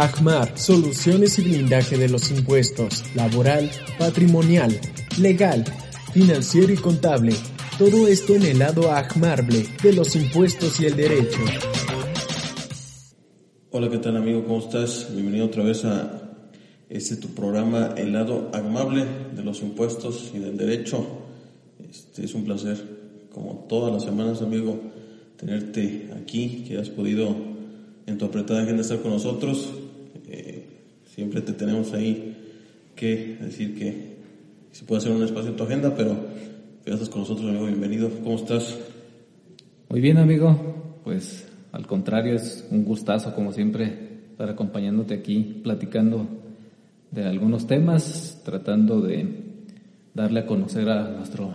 ACMAR, soluciones y blindaje de los impuestos, laboral, patrimonial, legal, financiero y contable. Todo esto en el lado ACMARble de los impuestos y el derecho. Hola, ¿qué tal amigo? ¿Cómo estás? Bienvenido otra vez a este tu programa El lado ACMARble de los impuestos y del derecho. Este es un placer, como todas las semanas, amigo, tenerte aquí, que has podido en tu apretada agenda estar con nosotros. Siempre te tenemos ahí que decir que se puede hacer un espacio en tu agenda, pero gracias con nosotros, amigo, bienvenido. ¿Cómo estás? Muy bien, amigo. Pues al contrario, es un gustazo, como siempre, estar acompañándote aquí, platicando de algunos temas, tratando de darle a conocer a nuestro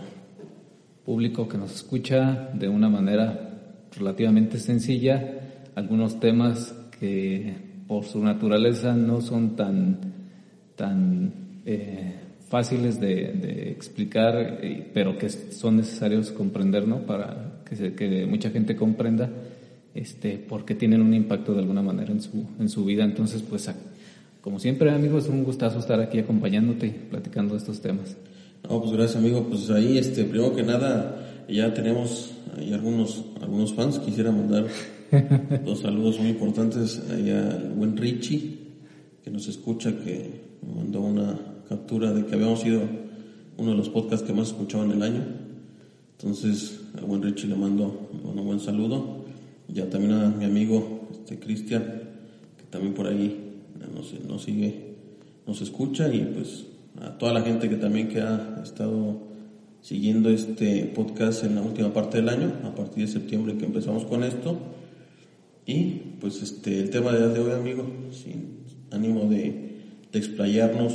público que nos escucha de una manera relativamente sencilla algunos temas que por su naturaleza no son tan, tan eh, fáciles de, explicar, eh, pero que son necesarios comprender, ¿no? Para que, que mucha gente comprenda, este, porque tienen un impacto de alguna manera en su, en su vida. Entonces, pues, como siempre, amigos, es un gustazo estar aquí acompañándote y platicando estos temas. No, pues gracias, amigo. Pues ahí, este, primero que nada, ya tenemos ahí algunos, algunos fans. Quisiera mandar Dos saludos muy importantes allá al buen Richie, que nos escucha, que mandó una captura de que habíamos sido uno de los podcasts que más escuchaba en el año. Entonces, al buen Richie le mando un buen saludo. Ya también a mi amigo este Cristian, que también por ahí nos, nos sigue, nos escucha y pues a toda la gente que también que ha estado siguiendo este podcast en la última parte del año, a partir de septiembre que empezamos con esto. Y pues este, el tema de hoy, amigo, sin ánimo de, de explayarnos,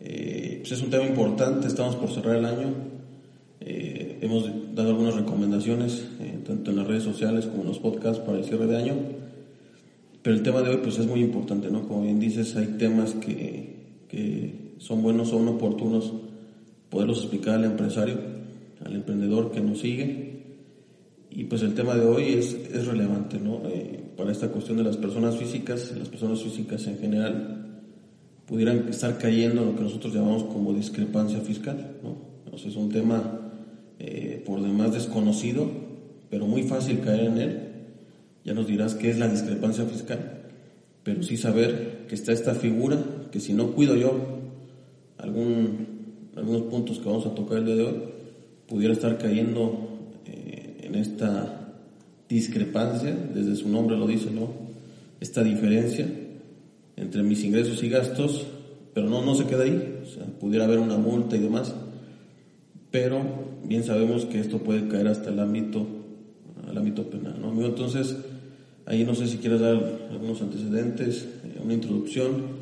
eh, pues es un tema importante, estamos por cerrar el año, eh, hemos dado algunas recomendaciones, eh, tanto en las redes sociales como en los podcasts para el cierre de año, pero el tema de hoy pues es muy importante, ¿no? Como bien dices, hay temas que, que son buenos, son oportunos poderlos explicar al empresario, al emprendedor que nos sigue, y pues el tema de hoy es, es relevante, ¿no? Eh, para esta cuestión de las personas físicas, las personas físicas en general pudieran estar cayendo en lo que nosotros llamamos como discrepancia fiscal, ¿no? Sea, es un tema eh, por demás desconocido, pero muy fácil caer en él. Ya nos dirás qué es la discrepancia fiscal, pero sí saber que está esta figura, que si no cuido yo algún, algunos puntos que vamos a tocar el día de hoy, pudiera estar cayendo en esta discrepancia, desde su nombre lo dice, ¿no? Esta diferencia entre mis ingresos y gastos, pero no, no se queda ahí, o sea, pudiera haber una multa y demás, pero bien sabemos que esto puede caer hasta el ámbito, al ámbito penal, ¿no? Amigo, entonces, ahí no sé si quieres dar algunos antecedentes, eh, una introducción,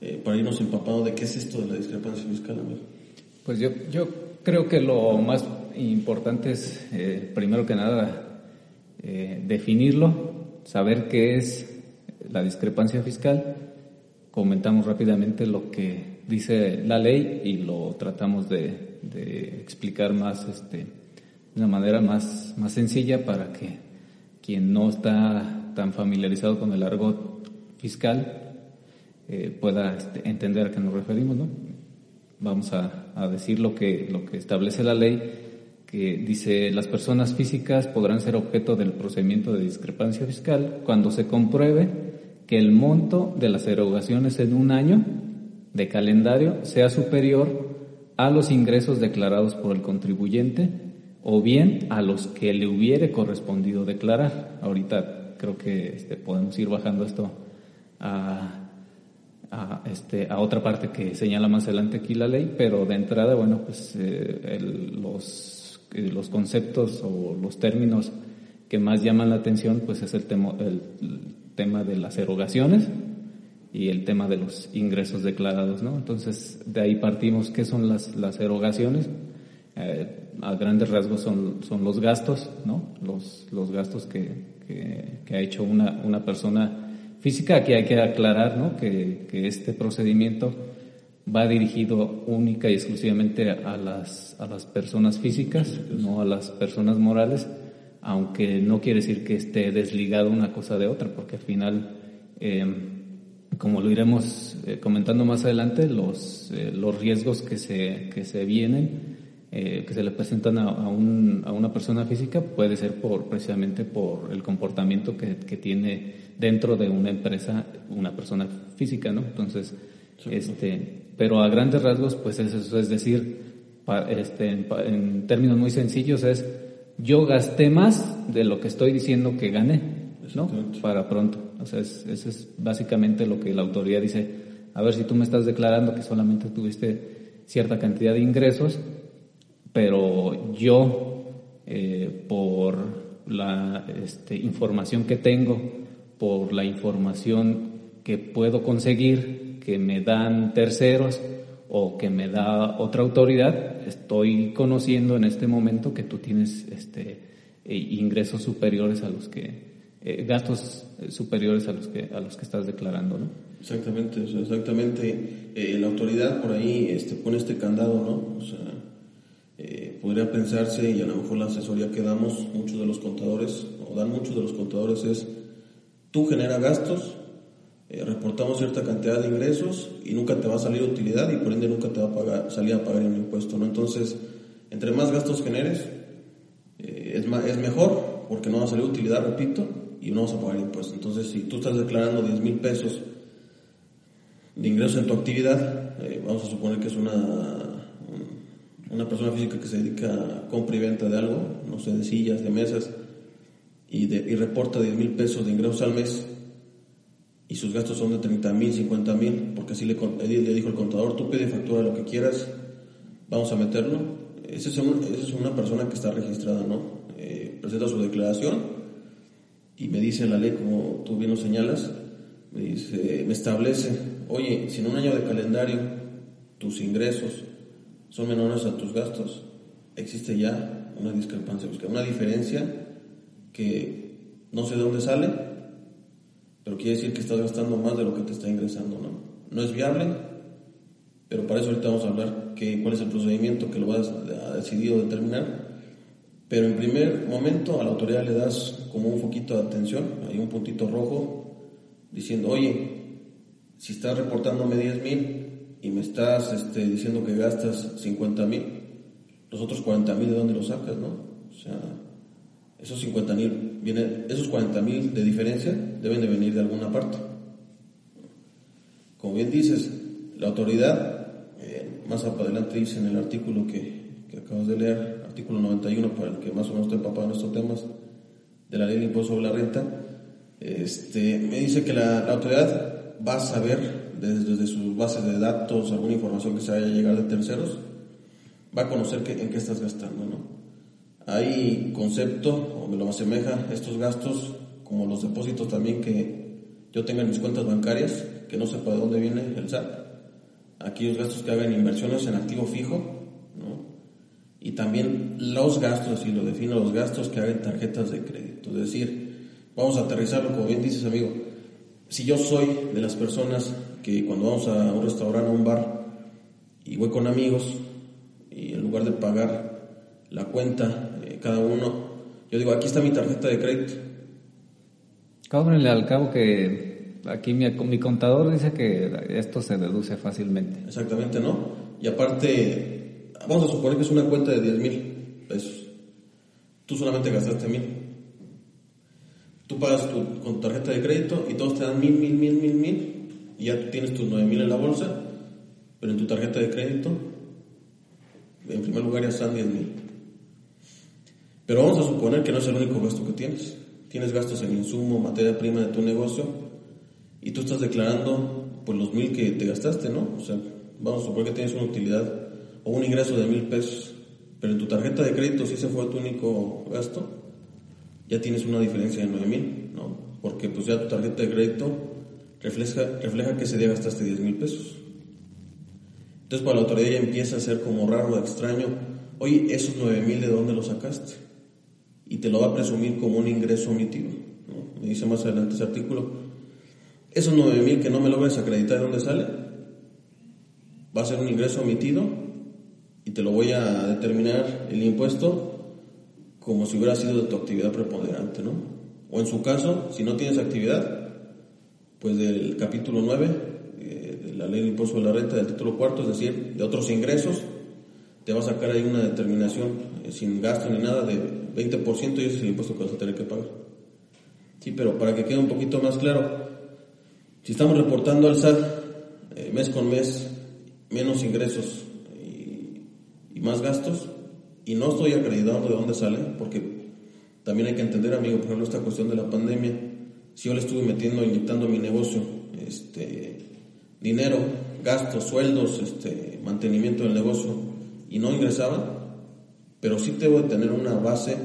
eh, para irnos empapando de qué es esto de la discrepancia fiscal, amigo. Pues yo, yo creo que lo más importante eh, primero que nada, eh, definirlo, saber qué es la discrepancia fiscal. Comentamos rápidamente lo que dice la ley y lo tratamos de, explicar más, este, de una manera más, más sencilla para que quien no está tan familiarizado con el argot fiscal eh, pueda este, entender a qué nos referimos, ¿no? Vamos a, a decir lo que, lo que establece la ley que dice las personas físicas podrán ser objeto del procedimiento de discrepancia fiscal cuando se compruebe que el monto de las erogaciones en un año de calendario sea superior a los ingresos declarados por el contribuyente o bien a los que le hubiere correspondido declarar. Ahorita creo que este, podemos ir bajando esto a, este, a otra parte que señala más adelante aquí la ley, pero de entrada, bueno, pues eh, los eh, los conceptos o los términos que más llaman la atención, pues es el tema, el, tema de las erogaciones y el tema de los ingresos declarados, ¿no? Entonces, de ahí partimos, ¿qué son las, las erogaciones? Eh, a grandes rasgos son, son los gastos, ¿no? Los, los gastos que, que, ha hecho una, una persona física. Aquí hay que aclarar, ¿no? Que, que este procedimiento va dirigido única y exclusivamente a las, a las personas físicas, no a las personas morales, aunque no quiere decir que esté desligado una cosa de otra, porque al final, eh, como lo iremos eh, comentando más adelante, los, eh, los riesgos que se, que se vienen, que se le presentan a, a, un, a, una persona física, puede ser por, precisamente por el comportamiento que, que tiene dentro de una empresa una persona física, ¿no? Entonces, este, pero a grandes rasgos, pues es eso, es decir, este, en, términos muy sencillos es, yo gasté más de lo que estoy diciendo que gané, ¿no? Para pronto. O sea, eso es básicamente lo que la autoridad dice, a ver si tú me estás declarando que solamente tuviste cierta cantidad de ingresos, pero yo, eh, por la este, información que tengo, por la información que puedo conseguir, que me dan terceros o que me da otra autoridad, estoy conociendo en este momento que tú tienes este, eh, ingresos superiores a los que, eh, gastos eh, superiores a los que, a los que estás declarando, ¿no? Exactamente, exactamente. la autoridad por ahí este, pone este candado, ¿no? O sea, podría pensarse, y a lo mejor la asesoría que damos, muchos de los contadores, o dan muchos de los contadores, es tú genera gastos, eh, reportamos cierta cantidad de ingresos y nunca te va a salir utilidad y por ende nunca te va a pagar, salir a pagar un impuesto, ¿no? Entonces, entre más gastos generes, eh, es, es mejor porque no va a salir utilidad, repito, y no vas a pagar impuesto. Entonces, si tú estás declarando 10 mil pesos de ingresos en tu actividad, eh, vamos a suponer que es una, una persona física que se dedica a compra y venta de algo, no sé, de sillas, de mesas, y, de, y reporta 10 mil pesos de ingresos al mes, y sus gastos son de 30 mil, 50 mil, porque así le, le dijo el contador, tú pide factura lo que quieras, vamos a meterlo. Esa es, es una persona que está registrada, ¿no? Eh, presenta su declaración y me dice la ley, como tú bien lo señalas, me, dice, me establece, oye, si en un año de calendario tus ingresos son menores a tus gastos, existe ya una discrepancia, una diferencia que no sé de dónde sale, pero quiere decir que estás gastando más de lo que te está ingresando, ¿no? No es viable, pero para eso ahorita vamos a hablar que, cuál es el procedimiento que lo vas a decidido determinar. Pero en primer momento a la autoridad le das como un poquito de atención, hay un puntito rojo diciendo, oye, si estás reportándome 10 mil y me estás este, diciendo que gastas 50 mil, los otros 40 mil de dónde los sacas, ¿no? O sea, esos 50 mil, esos 40 mil de diferencia deben de venir de alguna parte. Como bien dices, la autoridad, eh, más adelante dice en el artículo que, que, acabas de leer, artículo 91, para el que más o menos estoy empapado en estos temas, de la ley de impuesto sobre la renta, este, me dice que la, autoridad va a saber desde, desde, sus bases de datos, alguna información que se vaya a llegar de terceros, va a conocer que, en qué estás gastando, ¿no? Hay concepto, o me lo asemeja, estos gastos, como los depósitos también que yo tenga en mis cuentas bancarias, que no sepa de dónde viene el SAT. Aquellos gastos que hagan inversiones en activo fijo. Y también los gastos, y lo defino, los gastos que hagan tarjetas de crédito. Es decir, vamos a aterrizarlo, como bien dices, amigo. Si yo soy de las personas que cuando vamos a un restaurante, a un bar, y voy con amigos, y en lugar de pagar la cuenta cada uno. Yo digo, aquí está mi tarjeta de crédito. Cábrenle al cabo que aquí mi, mi contador dice que esto se deduce fácilmente. Exactamente, ¿no? Y aparte, vamos a suponer que es una cuenta de 10 mil pesos. Tú solamente gastaste mil. Tú pagas tu, con tarjeta de crédito y todos te dan mil, mil, mil, mil, mil. Y ya tienes tus 9 mil en la bolsa, pero en tu tarjeta de crédito, en primer lugar ya están 10 mil. Pero vamos a suponer que no es el único gasto que tienes. Tienes gastos en insumo, materia prima de tu negocio y tú estás declarando pues los mil que te gastaste, ¿no? O sea, vamos a suponer que tienes una utilidad o un ingreso de mil pesos pero en tu tarjeta de crédito, si ese fue tu único gasto, ya tienes una diferencia de 9 mil, ¿no? Porque pues ya tu tarjeta de crédito refleja, refleja que ese día gastaste 10 mil pesos. Entonces para la autoridad ya empieza a ser como raro, extraño, oye, esos 9 mil, ¿de dónde los sacaste? Y te lo va a presumir como un ingreso omitido. Me dice más adelante ese artículo, esos 9 mil que no me logres acreditar de dónde sale, va a ser un ingreso omitido y te lo voy a determinar el impuesto como si hubiera sido de tu actividad preponderante, ¿no? O en su caso, si no tienes actividad, pues del capítulo 9 eh, de la ley de impuesto de la renta del título cuarto, es decir, de otros ingresos, te va a sacar ahí una determinación eh, sin gasto ni nada de 20% y ese es el impuesto que vas a tener que pagar. Sí, pero para que quede un poquito más claro, si estamos reportando al SAT eh, mes con mes menos ingresos y, más gastos, y no estoy acreditando de dónde salen, porque también hay que entender, amigo, por ejemplo, esta cuestión de la pandemia. Si yo le estuve metiendo, inyectando a mi negocio este, dinero, gastos, sueldos, este, mantenimiento del negocio y no ingresaba, pero sí debo de tener una base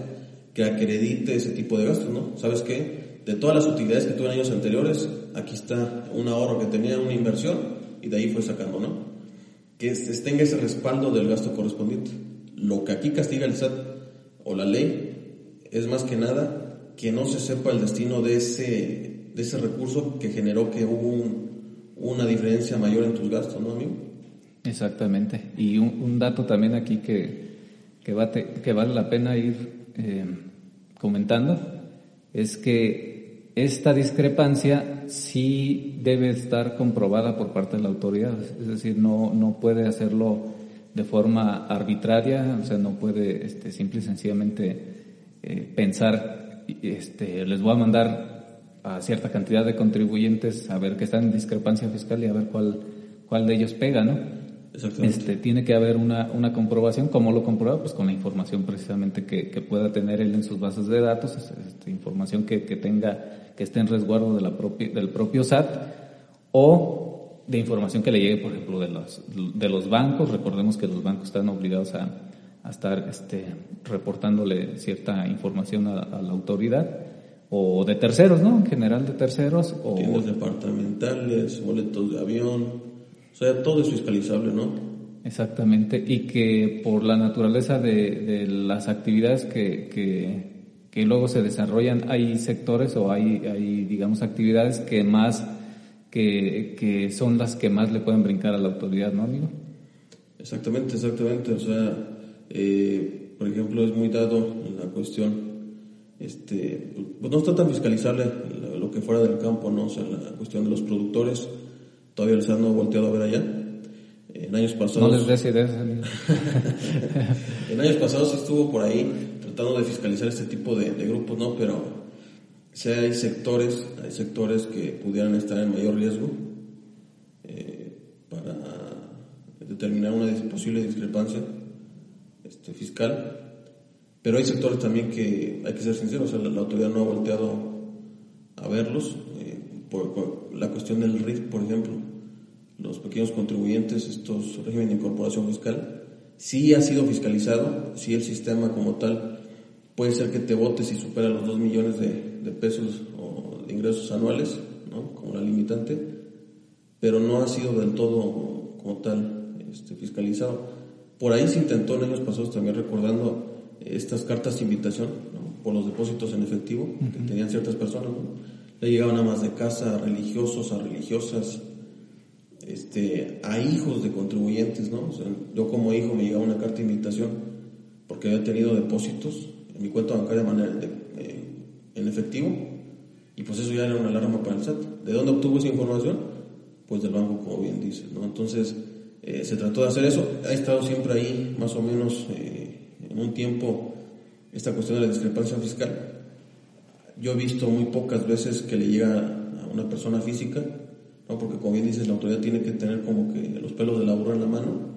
que acredite ese tipo de gastos, ¿no? ¿Sabes qué? De todas las utilidades que tuve en años anteriores, aquí está un ahorro que tenía, una inversión, y de ahí fue sacando, ¿no? Que tenga ese respaldo del gasto correspondiente. Lo que aquí castiga el SAT o la ley es más que nada que no se sepa el destino de ese, de ese recurso que generó que hubo una diferencia mayor en tus gastos, ¿no, amigo? Exactamente. Y un, dato también aquí que, que, que vale la pena ir eh, comentando es que esta discrepancia sí debe estar comprobada por parte de la autoridad, es decir, no, no puede hacerlo de forma arbitraria, o sea, no puede este, simple y sencillamente eh, pensar, este, les voy a mandar a cierta cantidad de contribuyentes a ver que están en discrepancia fiscal y a ver cuál, cuál de ellos pega, ¿no? Este, tiene que haber una, una comprobación, ¿cómo lo comprueba? Pues con la información precisamente que, que pueda tener él en sus bases de datos, este, información que, que, tenga, que esté en resguardo de la propia, del propio SAT, o de información que le llegue, por ejemplo, de los, de los bancos. Recordemos que los bancos están obligados a, a estar este, reportándole cierta información a, la autoridad o de terceros, ¿no? En general de terceros. O Tiendas departamentales, boletos de avión, o sea, todo es fiscalizable, ¿no? Exactamente, y que por la naturaleza de, de las actividades que, que, que, luego se desarrollan, hay sectores o hay, hay digamos, actividades que más que, que, son las que más le pueden brincar a la autoridad, ¿no, amigo? Exactamente, exactamente. O sea, eh, por ejemplo, es muy dado la cuestión, este, pues no está tan fiscalizable lo que fuera del campo, ¿no? O sea, la cuestión de los productores, todavía el SAT no ha volteado a ver allá. En años pasados. No les des ideas, En años pasados estuvo por ahí tratando de fiscalizar este tipo de, de grupos, ¿no? Pero si hay sectores, hay sectores que pudieran estar en mayor riesgo eh, para determinar una posible discrepancia este, fiscal, pero hay sectores también que hay que ser sinceros, la, autoridad no ha volteado a verlos, eh, por, la cuestión del RIF, por ejemplo, los pequeños contribuyentes, estos régimen de incorporación fiscal, sí ha sido fiscalizado, sí el sistema como tal puede ser que te votes si supera los 2 millones de, de pesos o de ingresos anuales, ¿no? como la limitante, pero no ha sido del todo como tal este, fiscalizado. Por ahí se intentó en años pasados también recordando estas cartas de invitación por los depósitos en efectivo que tenían ciertas personas. Le llegaban a más de casa, a religiosos, a religiosas, este, a hijos de contribuyentes. ¿no? yo como hijo me llegaba una carta de invitación porque había tenido depósitos en mi cuenta bancaria de manera, eh, en efectivo y pues eso ya era una alarma para el SAT. ¿De dónde obtuvo esa información? Pues del banco, como bien dice, ¿no? Entonces, eh, se trató de hacer eso. Ha estado siempre ahí, más o menos, eh, en un tiempo, esta cuestión de la discrepancia fiscal. Yo he visto muy pocas veces que le llega a una persona física, ¿no? Porque como bien dices, la autoridad tiene que tener como que los pelos de la burra en la mano,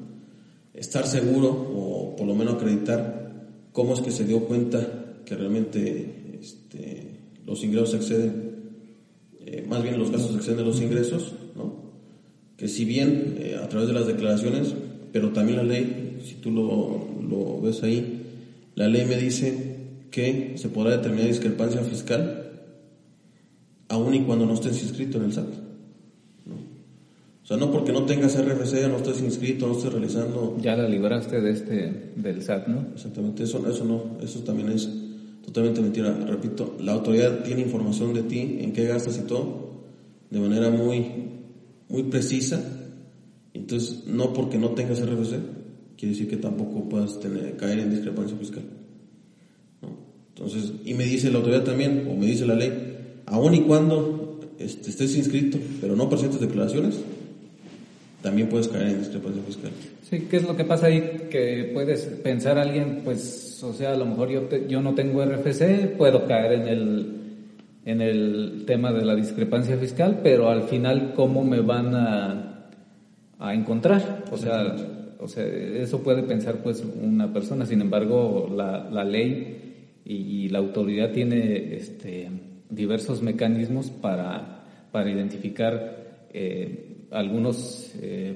estar seguro o por lo menos acreditar cómo es que se dio cuenta que realmente este, los ingresos exceden, eh, más bien los gastos exceden de los ingresos, ¿no? que si bien eh, a través de las declaraciones, pero también la ley, si tú lo, lo ves ahí, la ley me dice que se podrá determinar discrepancia fiscal aun y cuando no estés inscrito en el SAT. O sea, no porque no tengas RFC, no estés inscrito, no estés realizando... Ya la libraste de este, del SAT, ¿no? Exactamente, eso, eso no, eso también es totalmente mentira. Repito, la autoridad tiene información de ti, en qué gastas y todo, de manera muy, muy precisa. Entonces, no porque no tengas RFC, quiere decir que tampoco puedas tener, caer en discrepancia fiscal. Entonces, y me dice la autoridad también, o me dice la ley, aun y cuando este, estés inscrito, pero no presentes declaraciones, también puedes caer en discrepancia fiscal. Sí, ¿qué es lo que pasa ahí? Que puedes pensar alguien, pues, o sea, a lo mejor yo, yo no tengo RFC, puedo caer en el, en el tema de la discrepancia fiscal, pero al final, ¿cómo me van a, a encontrar? O sea, o sea, eso puede pensar pues una persona, sin embargo, la, la ley y, la autoridad tiene este, diversos mecanismos para, para identificar eh, algunos eh,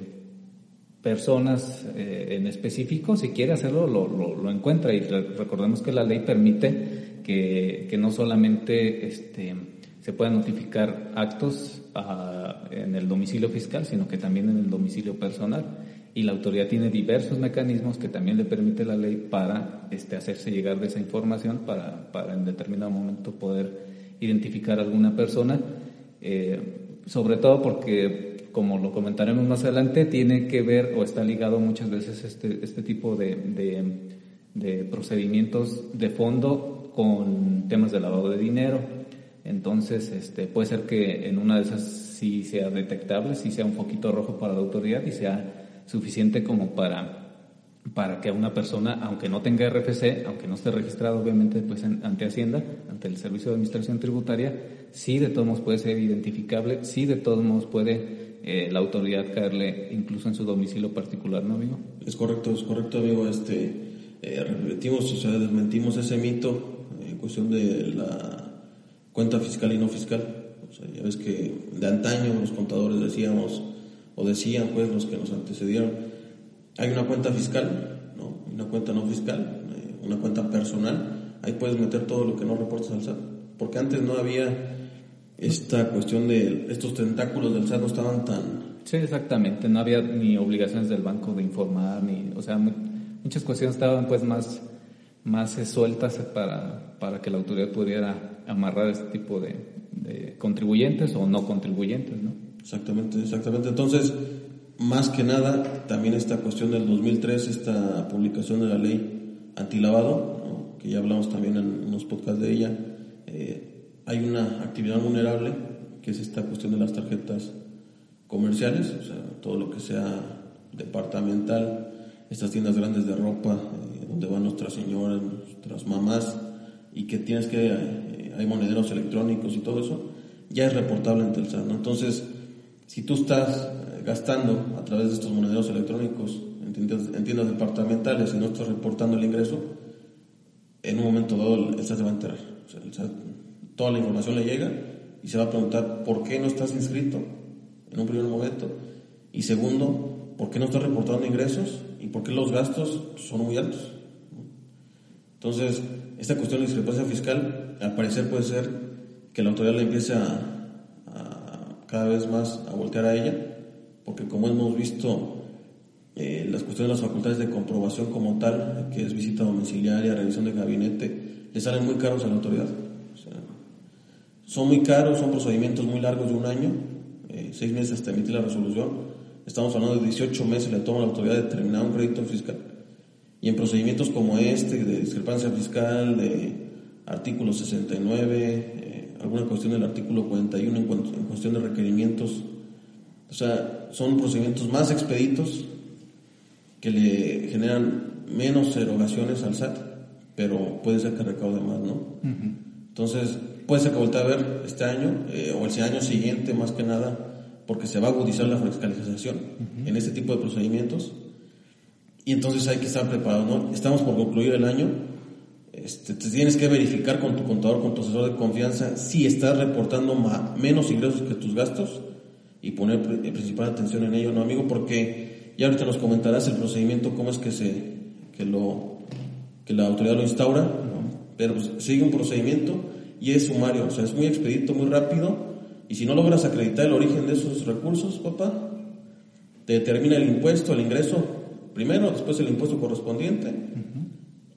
personas eh, en específico, si quiere hacerlo, lo, lo, encuentra. Y recordemos que la ley permite que, que no solamente este, se puedan notificar actos ah, en el domicilio fiscal, sino que también en el domicilio personal. Y la autoridad tiene diversos mecanismos que también le permite la ley para este, hacerse llegar de esa información para, para en determinado momento poder identificar a alguna persona, eh, sobre todo porque como lo comentaremos más adelante, tiene que ver o está ligado muchas veces este, este tipo de, de, procedimientos de fondo con temas de lavado de dinero. Entonces, este, puede ser que en una de esas sí sea detectable, sí sea un poquito rojo para la autoridad y sea suficiente como para para que una persona, aunque no tenga RFC, aunque no esté registrado obviamente pues ante Hacienda, ante el Servicio de Administración Tributaria, sí de todos modos puede ser identificable, sí de todos modos puede eh, la autoridad caerle incluso en su domicilio particular, ¿no, amigo? Es correcto, es correcto, amigo. Este, eh, repetimos, o sea, desmentimos ese mito en cuestión de la cuenta fiscal y no fiscal. O sea, ya ves que de antaño los contadores decíamos, o decían pues los que nos antecedieron, hay una cuenta fiscal, ¿no? una cuenta no fiscal, eh, una cuenta personal, ahí puedes meter todo lo que no reportas al SAT. Porque antes no había esta cuestión de estos tentáculos del SAT no estaban tan... Sí, exactamente, no había ni obligaciones del banco de informar, ni, o sea, muchas cuestiones estaban pues más, más sueltas para, para que la autoridad pudiera amarrar este tipo de, de contribuyentes o no contribuyentes, ¿no? Exactamente, exactamente. Entonces, más que nada, también esta cuestión del 2003, esta publicación de la ley antilavado, que ya hablamos también en unos podcasts de ella, eh, hay una actividad vulnerable, que es esta cuestión de las tarjetas comerciales, o sea, todo lo que sea departamental, estas tiendas grandes de ropa, eh, donde van nuestras señoras, nuestras mamás, y que tienes que, eh, hay monederos electrónicos y todo eso, ya es reportable ante el SAT. Entonces, si tú estás eh, gastando a través de estos monederos electrónicos en tiendas, departamentales y no estás reportando el ingreso, en un momento dado el SAT se va a enterar. Toda la información le llega y se va a preguntar por qué no estás inscrito en un primer momento. Y segundo, por qué no estás reportando ingresos y por qué los gastos son muy altos. Entonces, esta cuestión de discrepancia fiscal, al parecer puede ser que la autoridad le empiece a, cada vez más a voltear a ella, porque como hemos visto, eh, las cuestiones de las facultades de comprobación como tal, que es visita domiciliaria, revisión de gabinete, le salen muy caros a la autoridad. Son muy caros, son procedimientos muy largos de un año, eh, seis meses hasta emitir la resolución. Estamos hablando de 18 meses le toma a la autoridad determinar un crédito fiscal. Y en procedimientos como este, de discrepancia fiscal, de artículo 69, eh, alguna cuestión del artículo 41 en, en cuestión de requerimientos, o sea, son procedimientos más expeditos que le generan menos erogaciones al SAT, pero puede ser que recaude más, ¿no? Entonces, puede ser que voltee a ver este año eh, o el año siguiente más que nada, porque se va a agudizar la fiscalización en este tipo de procedimientos. Y entonces hay que estar preparado, ¿no? Estamos por concluir el año. Este, te tienes que verificar con tu contador, con tu asesor de confianza, si estás reportando menos ingresos que tus gastos y poner eh, principal atención en ello, ¿no, amigo? Porque ya ahorita nos comentarás el procedimiento, cómo es que se que lo que la autoridad lo instaura, pero pues, sigue un procedimiento y es sumario, o sea, es muy expedito, muy rápido, y si no logras acreditar el origen de esos recursos, papá, te determina el impuesto, el ingreso primero, después el impuesto correspondiente,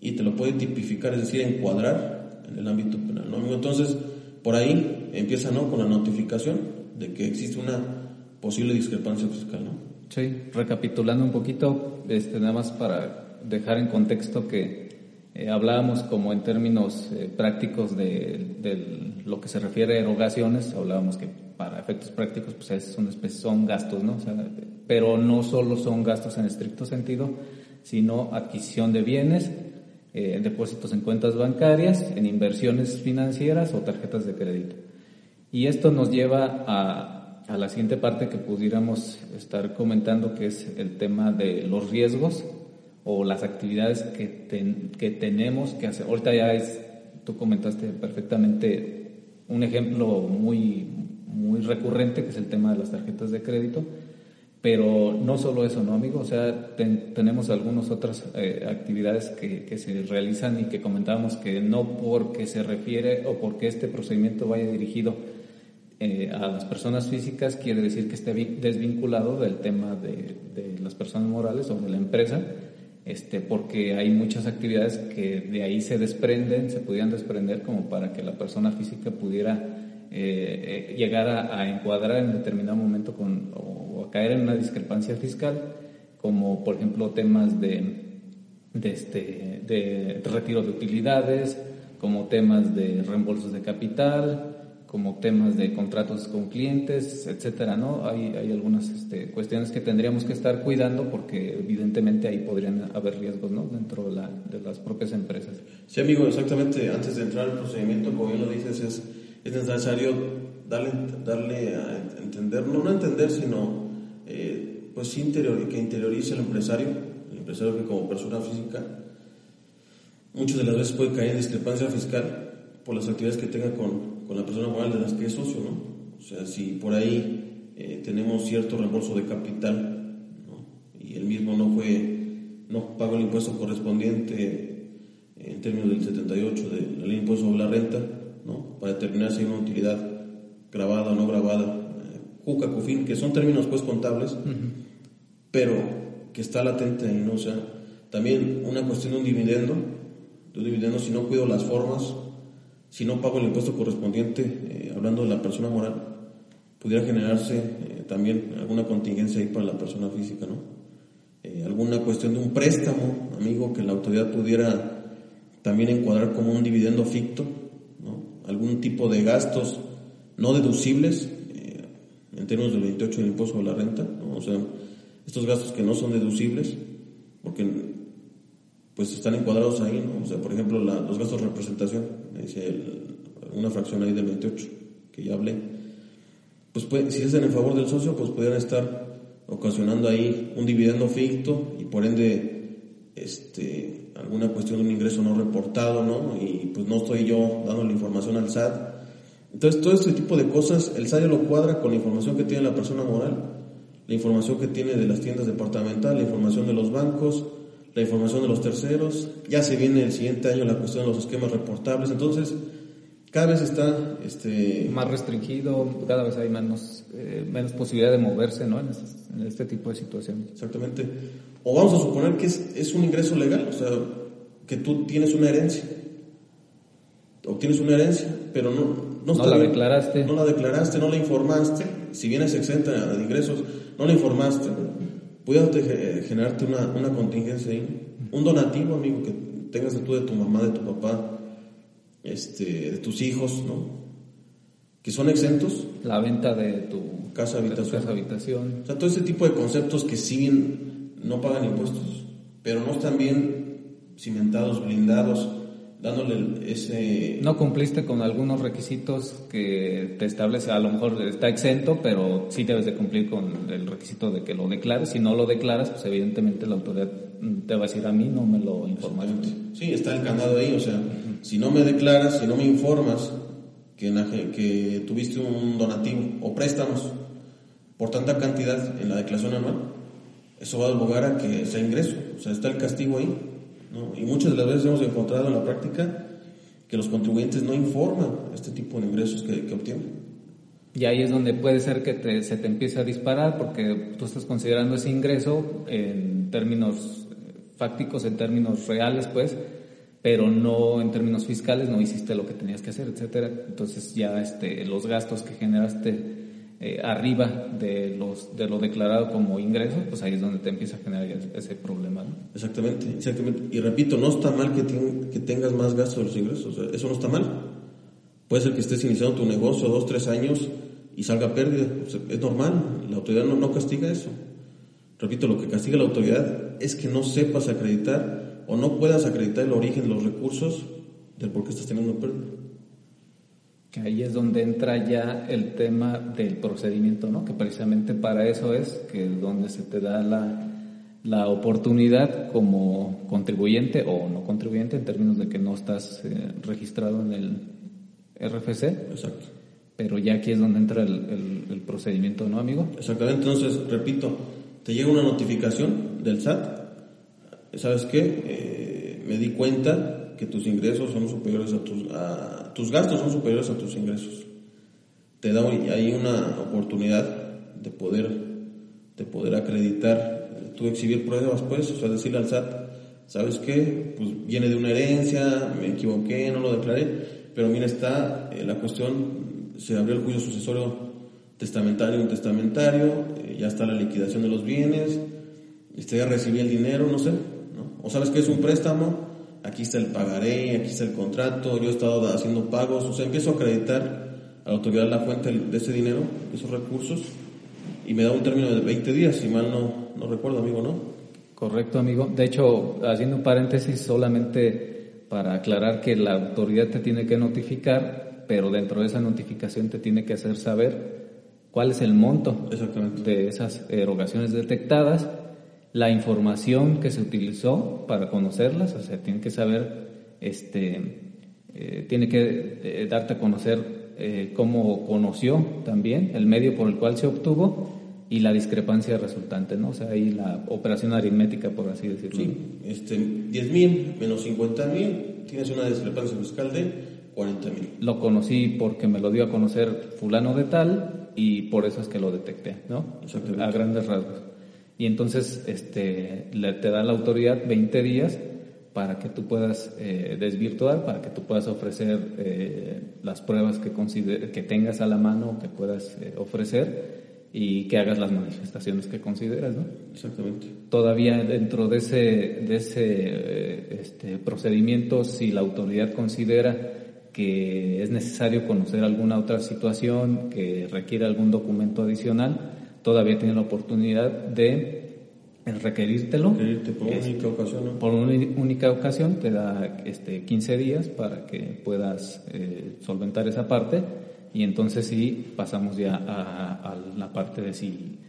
y te lo puede tipificar, es decir, encuadrar en el ámbito penal. ¿no? Entonces, por ahí empieza ¿no? con la notificación de que existe una posible discrepancia fiscal. ¿no? Sí, recapitulando un poquito, este, nada más para dejar en contexto que eh, hablábamos como en términos eh, prácticos de, lo que se refiere a erogaciones, hablábamos que para efectos prácticos pues es una especie, son gastos, ¿no? pero no solo son gastos en estricto sentido, sino adquisición de bienes, eh, depósitos en cuentas bancarias, en inversiones financieras o tarjetas de crédito. Y esto nos lleva a, a la siguiente parte que pudiéramos estar comentando, que es el tema de los riesgos o las actividades que, que tenemos que hacer. Ahorita ya es, tú comentaste perfectamente un ejemplo muy, muy recurrente, que es el tema de las tarjetas de crédito, pero no solo eso, ¿no, amigo? O sea, tenemos algunas otras eh, actividades que, se realizan y que comentábamos que no porque se refiere o porque este procedimiento vaya dirigido eh, a las personas físicas quiere decir que esté desvinculado del tema de, las personas morales o de la empresa, este, porque hay muchas actividades que de ahí se desprenden, se pudieran desprender como para que la persona física pudiera eh, llegar a, encuadrar en determinado momento con, caer en una discrepancia fiscal, como por ejemplo temas de, este, de retiro de utilidades, como temas de reembolsos de capital, como temas de contratos con clientes, etcétera, ¿no? Hay, hay algunas este, cuestiones que tendríamos que estar cuidando porque evidentemente ahí podrían haber riesgos, ¿no? Dentro de, la, las propias empresas. Sí, amigo, exactamente. Antes de entrar al procedimiento, como bien lo dices, es, es necesario darle, darle a entender, no, no entender, sino pues interior, que interiorice el empresario, el empresario que como persona física muchas de las veces puede caer en discrepancia fiscal por las actividades que tenga con, con la persona moral de las que es socio, ¿no? O sea, si por ahí eh, tenemos cierto reembolso de capital, ¿no? Y el mismo no fue, no pagó el impuesto correspondiente en términos del 78 de la ley impuesto sobre la renta, ¿no? Para determinar si hay una utilidad grabada o no grabada, eh, juca, cufin, que son términos pues contables, pero que está latente ahí, ¿no? O sea, también una cuestión de un dividendo, de dividendo, si no cuido las formas, si no pago el impuesto correspondiente, eh, hablando de la persona moral, pudiera generarse eh, también alguna contingencia ahí para la persona física, ¿no? Eh, alguna cuestión de un préstamo, amigo, que la autoridad pudiera también encuadrar como un dividendo ficto, ¿no? Algún tipo de gastos no deducibles en términos del 28 del impuesto de la renta, ¿no? O sea, estos gastos que no son deducibles, porque pues están encuadrados ahí, ¿no? O sea, por ejemplo, los gastos de representación, dice una fracción ahí del 28 que ya hablé, pues si es en favor del socio, pues pudieran estar ocasionando ahí un dividendo ficto y por ende este, alguna cuestión de un ingreso no reportado, ¿no? Y pues no estoy yo dando la información al SAT. Entonces, todo este tipo de cosas, el SAT lo cuadra con la información que tiene la persona moral, la información que tiene de las tiendas departamentales, la información de los bancos, la información de los terceros, ya se viene el siguiente año la cuestión de los esquemas reportables, entonces cada vez está este más restringido, cada vez hay menos, eh, menos posibilidad de moverse ¿no? en, este, tipo de situaciones. Exactamente. O vamos a suponer que es, es un ingreso legal, o sea, que tú tienes una herencia, obtienes una herencia, pero no, no, no la declaraste. No la declaraste, no la informaste, si vienes exenta de ingresos, no la informaste puede generarte una, una contingencia ahí. Un donativo, amigo, que tengas de tú, de tu mamá, de tu papá, este, de tus hijos, ¿no? Que son exentos. La venta de tu casa habitación. Casa, habitación. O sea, todo ese tipo de conceptos que siguen, no pagan impuestos, pero no están bien cimentados, blindados dándole ese... No cumpliste con algunos requisitos que te establece, a lo mejor está exento, pero sí debes de cumplir con el requisito de que lo declares. Si no lo declaras, pues evidentemente la autoridad te va a decir a mí, no me lo informaste. Sí, está el candado ahí, o sea, si no me declaras, si no me informas que, que tuviste un donativo o préstamos por tanta cantidad en la declaración anual, eso va a abogar a que sea ingreso, o sea, está el castigo ahí ¿no? Y muchas de las veces hemos encontrado en la práctica que los contribuyentes no informan este tipo de ingresos que, que obtienen. Y ahí es donde puede ser que se te empiece a disparar porque tú estás considerando ese ingreso en términos fácticos, en términos reales, pues, pero no en términos fiscales, no hiciste lo que tenías que hacer, etcétera. Entonces ya este, los gastos que generaste eh, arriba de, los, de lo declarado como ingreso, pues ahí es donde te empieza a generar ese problema. Exactamente, exactamente. Y repito, no está mal que, tengas más gastos de los ingresos, eso no está mal. Puede ser que estés iniciando tu negocio dos, tres años y salga pérdida, es normal, la autoridad no, no castiga eso. Repito, lo que castiga la autoridad es que no sepas acreditar o no puedas acreditar el origen de los recursos del por qué estás teniendo pérdida. Que ahí es donde entra ya el tema del procedimiento, ¿no? Que precisamente para eso es que es donde se te da la, la oportunidad como contribuyente o no contribuyente en términos de que no estás eh, registrado en el RFC. Exacto. Pero ya aquí es donde entra el, el, procedimiento, ¿no, amigo? Exactamente. Entonces, repito, te llega una notificación del SAT. ¿Sabes qué? Eh, me di cuenta que tus ingresos son superiores a tus, tus gastos son superiores a tus ingresos. Te da ahí una oportunidad de poder, de poder acreditar, tú exhibir pruebas, pues, o sea, decirle al SAT, ¿sabes qué? Pues viene de una herencia, me equivoqué, no lo declaré, pero mira, está eh, la cuestión, se abrió el juicio sucesorio testamentario, un testamentario, eh, ya está la liquidación de los bienes, este, ya recibí el dinero, no sé. O sabes que es un préstamo, aquí está el pagaré, aquí está el contrato, yo he estado haciendo pagos, o sea, empiezo a acreditar a la autoridad la fuente de ese dinero, de esos recursos, y me da un término de 20 días, si mal no, no recuerdo, amigo, ¿no? Correcto, amigo. De hecho, haciendo un paréntesis solamente para aclarar que la autoridad te tiene que notificar, pero dentro de esa notificación te tiene que hacer saber cuál es el monto de esas erogaciones detectadas la información que se utilizó para conocerlas, o sea, tiene que saber, este, eh, tiene que eh, darte a conocer eh, cómo conoció también el medio por el cual se obtuvo y la discrepancia resultante, ¿no? O sea, ahí la operación aritmética, por así decirlo. Sí, este, 10 mil menos 50 mil, tienes una discrepancia fiscal de 40 mil. Lo conocí porque me lo dio a conocer fulano de tal y por eso es que lo detecté, ¿no? A grandes rasgos y entonces este, le, te da la autoridad 20 días para que tú puedas eh, desvirtuar, para que tú puedas ofrecer eh, las pruebas que, que tengas a la mano, que puedas eh, ofrecer y que hagas las manifestaciones que consideras, ¿no? Exactamente. Todavía dentro de ese, de ese este, procedimiento, si la autoridad considera que es necesario conocer alguna otra situación, que requiere algún documento adicional, todavía tiene la oportunidad de requerírtelo. por una única ocasión. Por una única ocasión te da este, 15 días para que puedas eh, solventar esa parte y entonces sí pasamos ya a, la parte de si,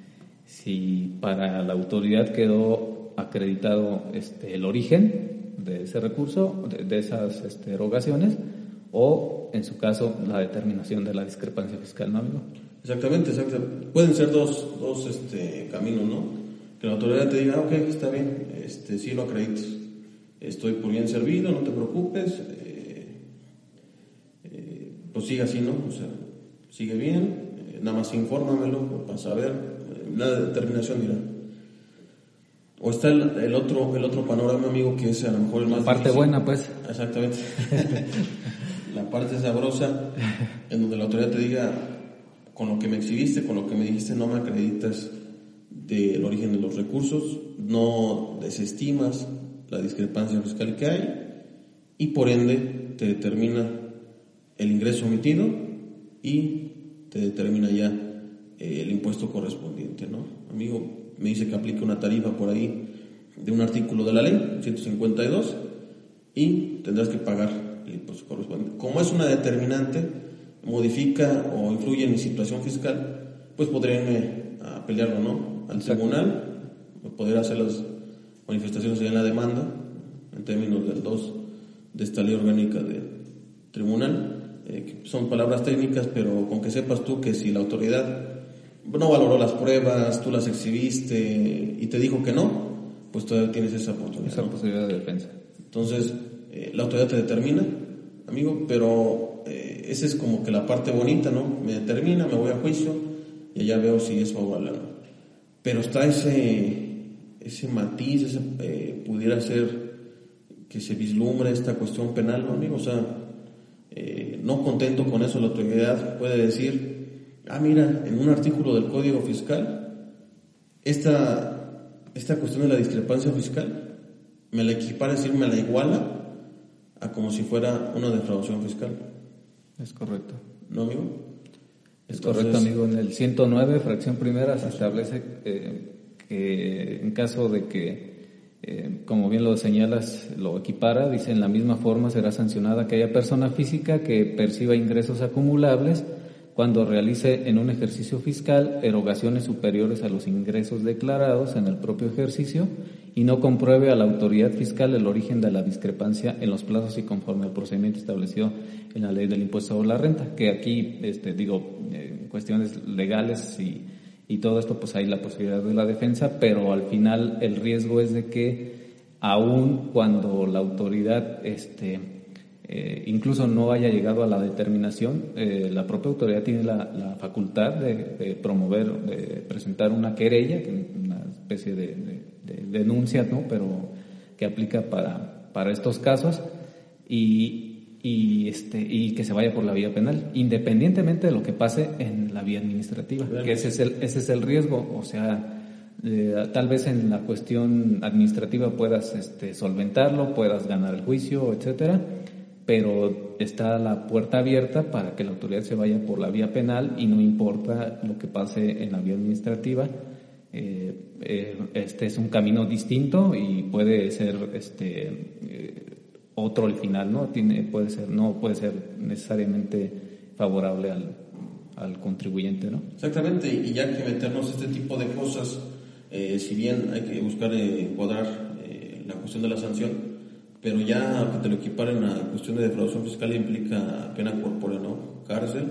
si para la autoridad quedó acreditado este, el origen de ese recurso, de, esas este, erogaciones o en su caso la determinación de la discrepancia fiscal, ¿no, amigo? Exactamente, exactamente. Pueden ser dos, dos este, caminos, ¿no? Que la autoridad te diga, ok, está bien, este, sí lo acredites. Estoy por bien servido, no te preocupes. Eh, eh, pues sigue así, ¿no? O sea, sigue bien, eh, nada más infórmamelo para saber, nada de determinación dirá. O está el, otro, el otro panorama, amigo, que es a lo mejor el más La parte buena, pues. Exactamente. la parte sabrosa, en donde la autoridad te diga, con lo que me exhibiste, con lo que me dijiste, no me acreditas del origen de los recursos, no desestimas la discrepancia fiscal que hay y por ende te determina el ingreso omitido y te determina ya eh, el impuesto correspondiente, ¿no? Amigo, me dice que aplique una tarifa por ahí de un artículo de la ley, 152, y tendrás que pagar el impuesto correspondiente. Como es una determinante, modifica o influye en mi situación fiscal, pues podría irme a pelearlo, ¿no? Al tribunal, poder hacer las manifestaciones en la demanda, en términos del 2 de esta ley orgánica del tribunal. Eh, son palabras técnicas, pero con que sepas tú que si la autoridad no valoró las pruebas, tú las exhibiste y te dijo que no, pues todavía tienes esa oportunidad. Esa posibilidad de defensa. Entonces, eh, la autoridad te determina, amigo, pero eh, esa es como que la parte bonita, ¿no? Me determina, me voy a juicio y allá veo si es favorable o. Pero está ese, ese matiz, ese, eh, pudiera ser que se vislumbre esta cuestión penal, ¿no, amigo? O sea, no contento con eso, la autoridad puede decir, ah, mira, en un artículo del Código Fiscal, esta, esta cuestión de la discrepancia fiscal me la equipara, es decir, me la iguala a como si fuera una defraudación fiscal. Es correcto. ¿No, amigo? Es correcto, amigo. En el 109, fracción primera, se establece eh, que en caso de que, eh, como bien lo señalas, lo equipara, dice en la misma forma será sancionada aquella persona física que perciba ingresos acumulables cuando realice en un ejercicio fiscal erogaciones superiores a los ingresos declarados en el propio ejercicio y no compruebe a la autoridad fiscal el origen de la discrepancia en los plazos y conforme al procedimiento establecido en la ley del impuesto sobre la renta, que aquí, este, digo, en cuestiones legales y, y todo esto, pues hay la posibilidad de la defensa, pero al final el riesgo es de que aun cuando la autoridad, este, eh, incluso no haya llegado a la determinación, eh, la propia autoridad tiene la, facultad de, promover, de presentar una querella, una especie de de denuncia, ¿no? Pero que aplica para, para estos casos y, y, este, y que se vaya por la vía penal, independientemente de lo que pase en la vía administrativa, que ese es el, ese es el riesgo, o sea, eh, tal vez en la cuestión administrativa puedas este, solventarlo, puedas ganar el juicio, etcétera, pero está la puerta abierta para que la autoridad se vaya por la vía penal y no importa lo que pase en la vía administrativa, eh, eh, este es un camino distinto y puede ser este eh, otro el final, ¿no? Tiene, puede ser, no puede ser necesariamente favorable al, al contribuyente, ¿no? Exactamente, y ya que meternos este tipo de cosas, si bien hay que buscar encuadrar la cuestión de la sanción, pero ya que te lo equiparen a cuestión de defraudación fiscal implica pena corporal, ¿no? Cárcel,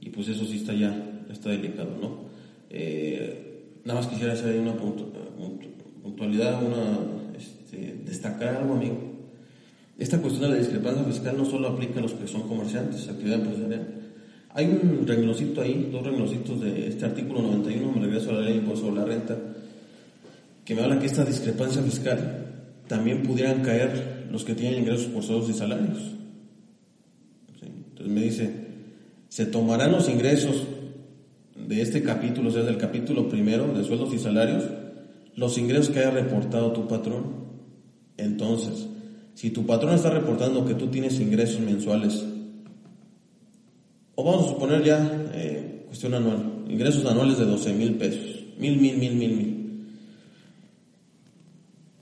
y pues eso sí está ya, está delicado, ¿no? Eh, Nada más quisiera hacer una puntualidad, una, este, destacar algo, amigo. Esta cuestión de la discrepancia fiscal no solo aplica a los que son comerciantes, actividad empresarial. Hay un renglocito ahí, dos renglocitos de este artículo 91, me regreso a la ley de sobre la renta, que me habla que esta discrepancia fiscal también pudieran caer los que tienen ingresos por sueldos y salarios. Entonces me dice, se tomarán los ingresos de este capítulo, o sea, del capítulo primero de sueldos y salarios, los ingresos que haya reportado tu patrón. Entonces, si tu patrón está reportando que tú tienes ingresos mensuales, o vamos a suponer ya eh, cuestión anual, ingresos anuales de 12 mil pesos, mil, mil, mil, mil, mil.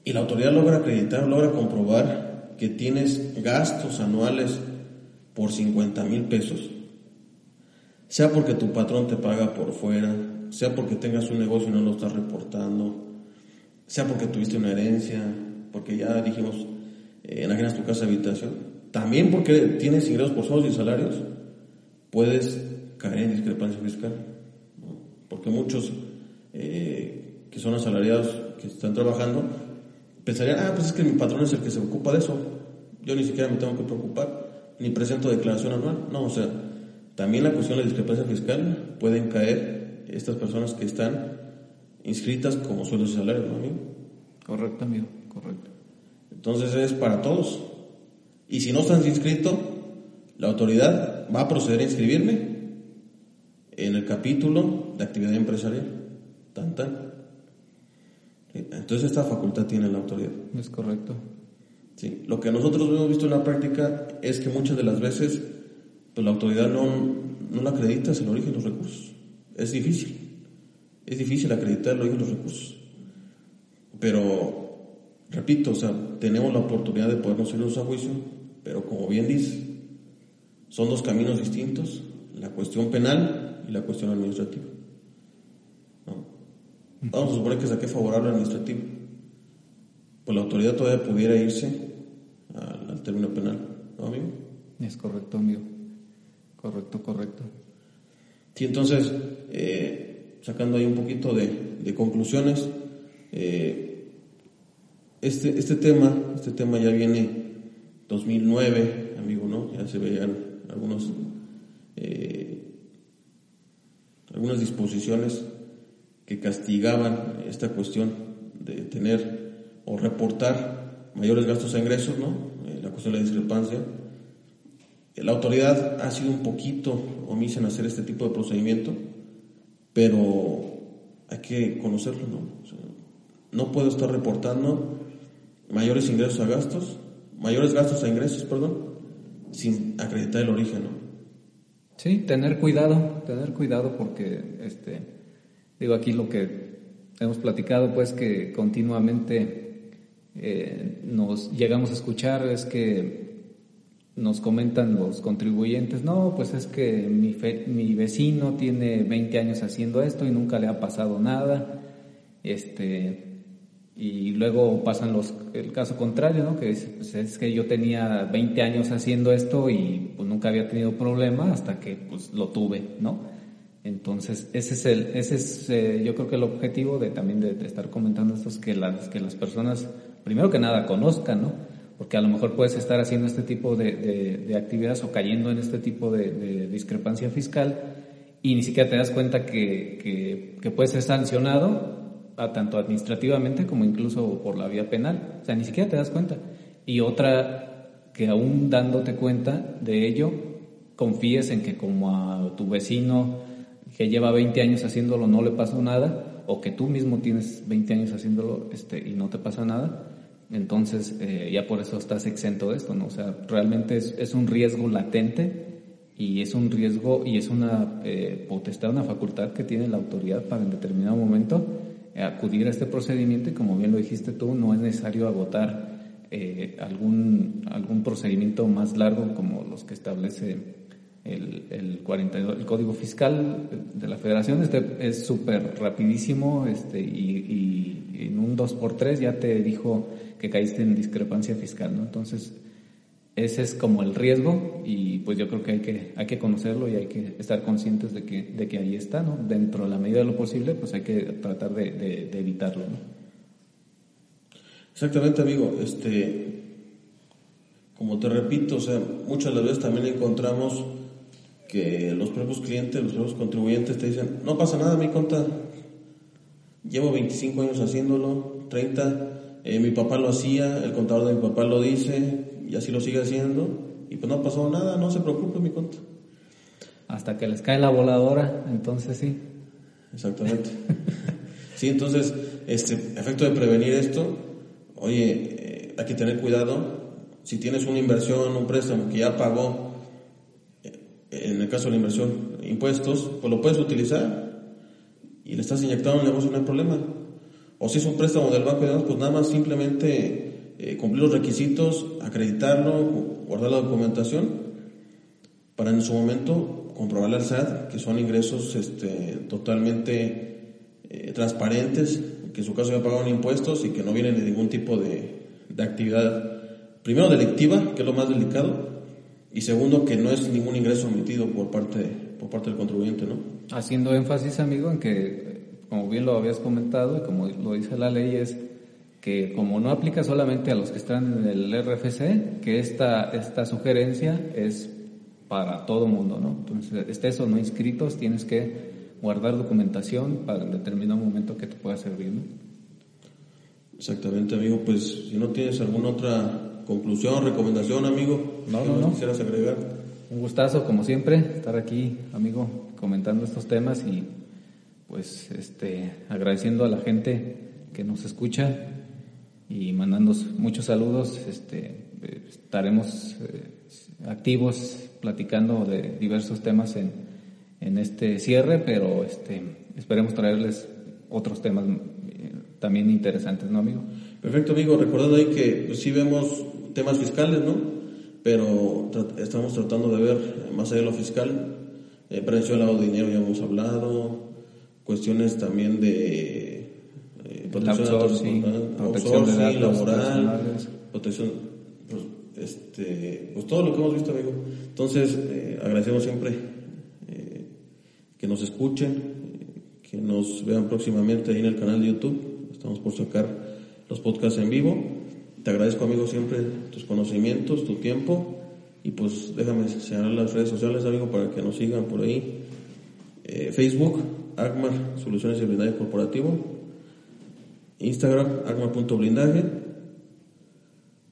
Y la autoridad logra acreditar, logra comprobar que tienes gastos anuales por 50 mil pesos sea porque tu patrón te paga por fuera, sea porque tengas un negocio y no lo estás reportando, sea porque tuviste una herencia, porque ya dijimos, eh, enajenas tu casa habitación, también porque tienes ingresos por sueldos y salarios, puedes caer en discrepancia fiscal. Porque muchos eh, que son asalariados, que están trabajando, pensarían, ah, pues es que mi patrón es el que se ocupa de eso, yo ni siquiera me tengo que preocupar, ni presento declaración anual. No, o sea, también la cuestión de la discrepancia fiscal pueden caer estas personas que están inscritas como sueldos y salarios, ¿no, amigo? Correcto, amigo, correcto. Entonces es para todos. Y si no estás inscrito, la autoridad va a proceder a inscribirme en el capítulo de actividad empresarial. Tan, tan. Entonces esta facultad tiene la autoridad. Es correcto. Sí. Lo que nosotros hemos visto en la práctica es que muchas de las veces pues la autoridad no, no la acredita el origen de los recursos. Es difícil. Es difícil acreditar el origen de los recursos. Pero, repito, o sea, tenemos la oportunidad de poder conseguirlos a juicio, pero como bien dice, son dos caminos distintos, la cuestión penal y la cuestión administrativa. Vamos a suponer que saqué favorable administrativo. Pues la autoridad todavía pudiera irse al, al término penal, ¿no, amigo? Es correcto, amigo. Correcto, correcto. Sí, entonces, eh, sacando ahí un poquito de, conclusiones, eh, este, este tema, este tema ya viene 2009, amigo, ¿no? Ya se veían algunos, eh, algunas disposiciones que castigaban esta cuestión de tener o reportar mayores gastos a ingresos, ¿no? Eh, la cuestión de la discrepancia. La autoridad ha sido un poquito omisa en hacer este tipo de procedimiento, pero hay que conocerlo, ¿no? no puedo estar reportando mayores ingresos a gastos, mayores gastos a ingresos, perdón, sin acreditar el origen, ¿no? Sí, tener cuidado, tener cuidado porque, este, digo aquí lo que hemos platicado, pues que continuamente eh, nos llegamos a escuchar es que nos comentan los contribuyentes, no, pues es que mi, vecino tiene 20 años haciendo esto y nunca le ha pasado nada, este, y luego pasan los, el caso contrario, ¿no? Que es, pues es que yo tenía 20 años haciendo esto y pues nunca había tenido problema hasta que pues lo tuve, ¿no? Entonces, ese es el, ese es, eh, yo creo que el objetivo de también de, estar comentando esto es que las, que las personas, primero que nada, conozcan, ¿no? Porque a lo mejor puedes estar haciendo este tipo de, de, actividades o cayendo en este tipo de, discrepancia fiscal y ni siquiera te das cuenta que, que, que puedes ser sancionado tanto administrativamente como incluso por la vía penal. O sea, ni siquiera te das cuenta. Y otra, que aún dándote cuenta de ello, confíes en que como a tu vecino que lleva 20 años haciéndolo no le pasó nada, o que tú mismo tienes 20 años haciéndolo este, y no te pasa nada, entonces eh, ya por eso estás exento de esto, ¿no? O sea, realmente es, es un riesgo latente y es un riesgo y es una eh, potestad, una facultad que tiene la autoridad para en determinado momento acudir a este procedimiento y como bien lo dijiste tú, no es necesario agotar eh, algún, algún procedimiento más largo como los que establece el, el, 42, el Código Fiscal de la Federación. Este es súper rapidísimo este, y, y, en un 2x3 ya te dijo que caíste en discrepancia fiscal. ¿no? Entonces, ese es como el riesgo y pues yo creo que hay que, hay que conocerlo y hay que estar conscientes de que, de que ahí está, ¿no? Dentro de la medida de lo posible, pues hay que tratar de, de, evitarlo, ¿no? Exactamente, amigo. Este, como te repito, o sea, muchas de las veces también encontramos que los propios clientes, los propios contribuyentes te dicen, no pasa nada, mi conta, llevo 25 años haciéndolo, 30, eh, mi papá lo hacía, el contador de mi papá lo dice, y así lo sigue haciendo y pues no pasó nada, no se preocupe mi conta. Hasta que les cae la voladora, entonces sí. Exactamente. sí, entonces, este efecto de prevenir esto, oye, eh, hay que tener cuidado. Si tienes una inversión, un préstamo que ya pagó, eh, en el caso de la inversión, impuestos, pues lo puedes utilizar y le estás inyectando un negocio, no hay problema. O si es un préstamo del banco, pues nada más simplemente eh, cumplir los requisitos, acreditarlo, guardar la documentación, para en su momento comprobar al SAT que son ingresos este, totalmente eh, transparentes, que en su caso ya pagaron impuestos y que no vienen de ningún tipo de, de actividad, primero delictiva, que es lo más delicado, y segundo que no es ningún ingreso omitido por parte, por parte del contribuyente, ¿no? Haciendo énfasis, amigo, en que, como bien lo habías comentado y como lo dice la ley, es que como no aplica solamente a los que están en el RFC, que esta, esta sugerencia es para todo mundo, ¿no? Entonces, estés o no inscritos, tienes que guardar documentación para en determinado momento que te pueda servir, ¿no? Exactamente, amigo. Pues si no tienes alguna otra conclusión, recomendación, amigo, no, no, no. quisieras agregar. Un gustazo, como siempre, estar aquí, amigo, comentando estos temas y pues este agradeciendo a la gente que nos escucha y mandando muchos saludos. Este, estaremos eh, activos platicando de diversos temas en, en este cierre, pero este, esperemos traerles otros temas eh, también interesantes, ¿no, amigo? Perfecto, amigo. Recordando ahí que pues, sí vemos temas fiscales, ¿no? Pero estamos tratando de ver más allá de lo fiscal, eh, prevención de dinero, ya hemos hablado, cuestiones también de protección, protección de datos laboral, protección, pues, este, pues todo lo que hemos visto, amigo. Entonces, eh, agradecemos siempre eh, que nos escuchen, que nos vean próximamente ahí en el canal de YouTube. Estamos por sacar los podcasts en vivo. Te agradezco, amigo, siempre tus conocimientos, tu tiempo. Y pues déjame señalar las redes sociales, amigo, para que nos sigan por ahí. Eh, Facebook, Agmar Soluciones de Blindaje Corporativo. Instagram, agmar.blindaje.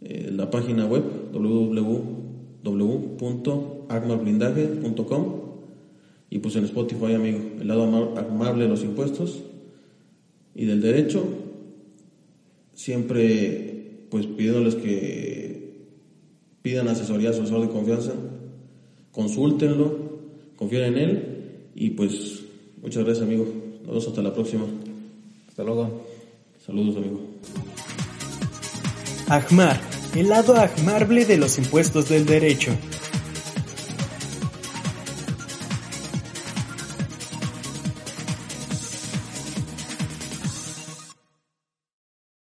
Eh, la página web, www.agmarblindaje.com. Y pues en Spotify, amigo, el lado amable de los impuestos y del derecho. Siempre, pues pidiéndoles que pidan asesoría a su asesor de confianza, consúltenlo, confíen en él y pues muchas gracias amigo. Nos vemos hasta la próxima. Hasta luego. Saludos amigo. Ajmar, el lado ajmable de los impuestos del derecho.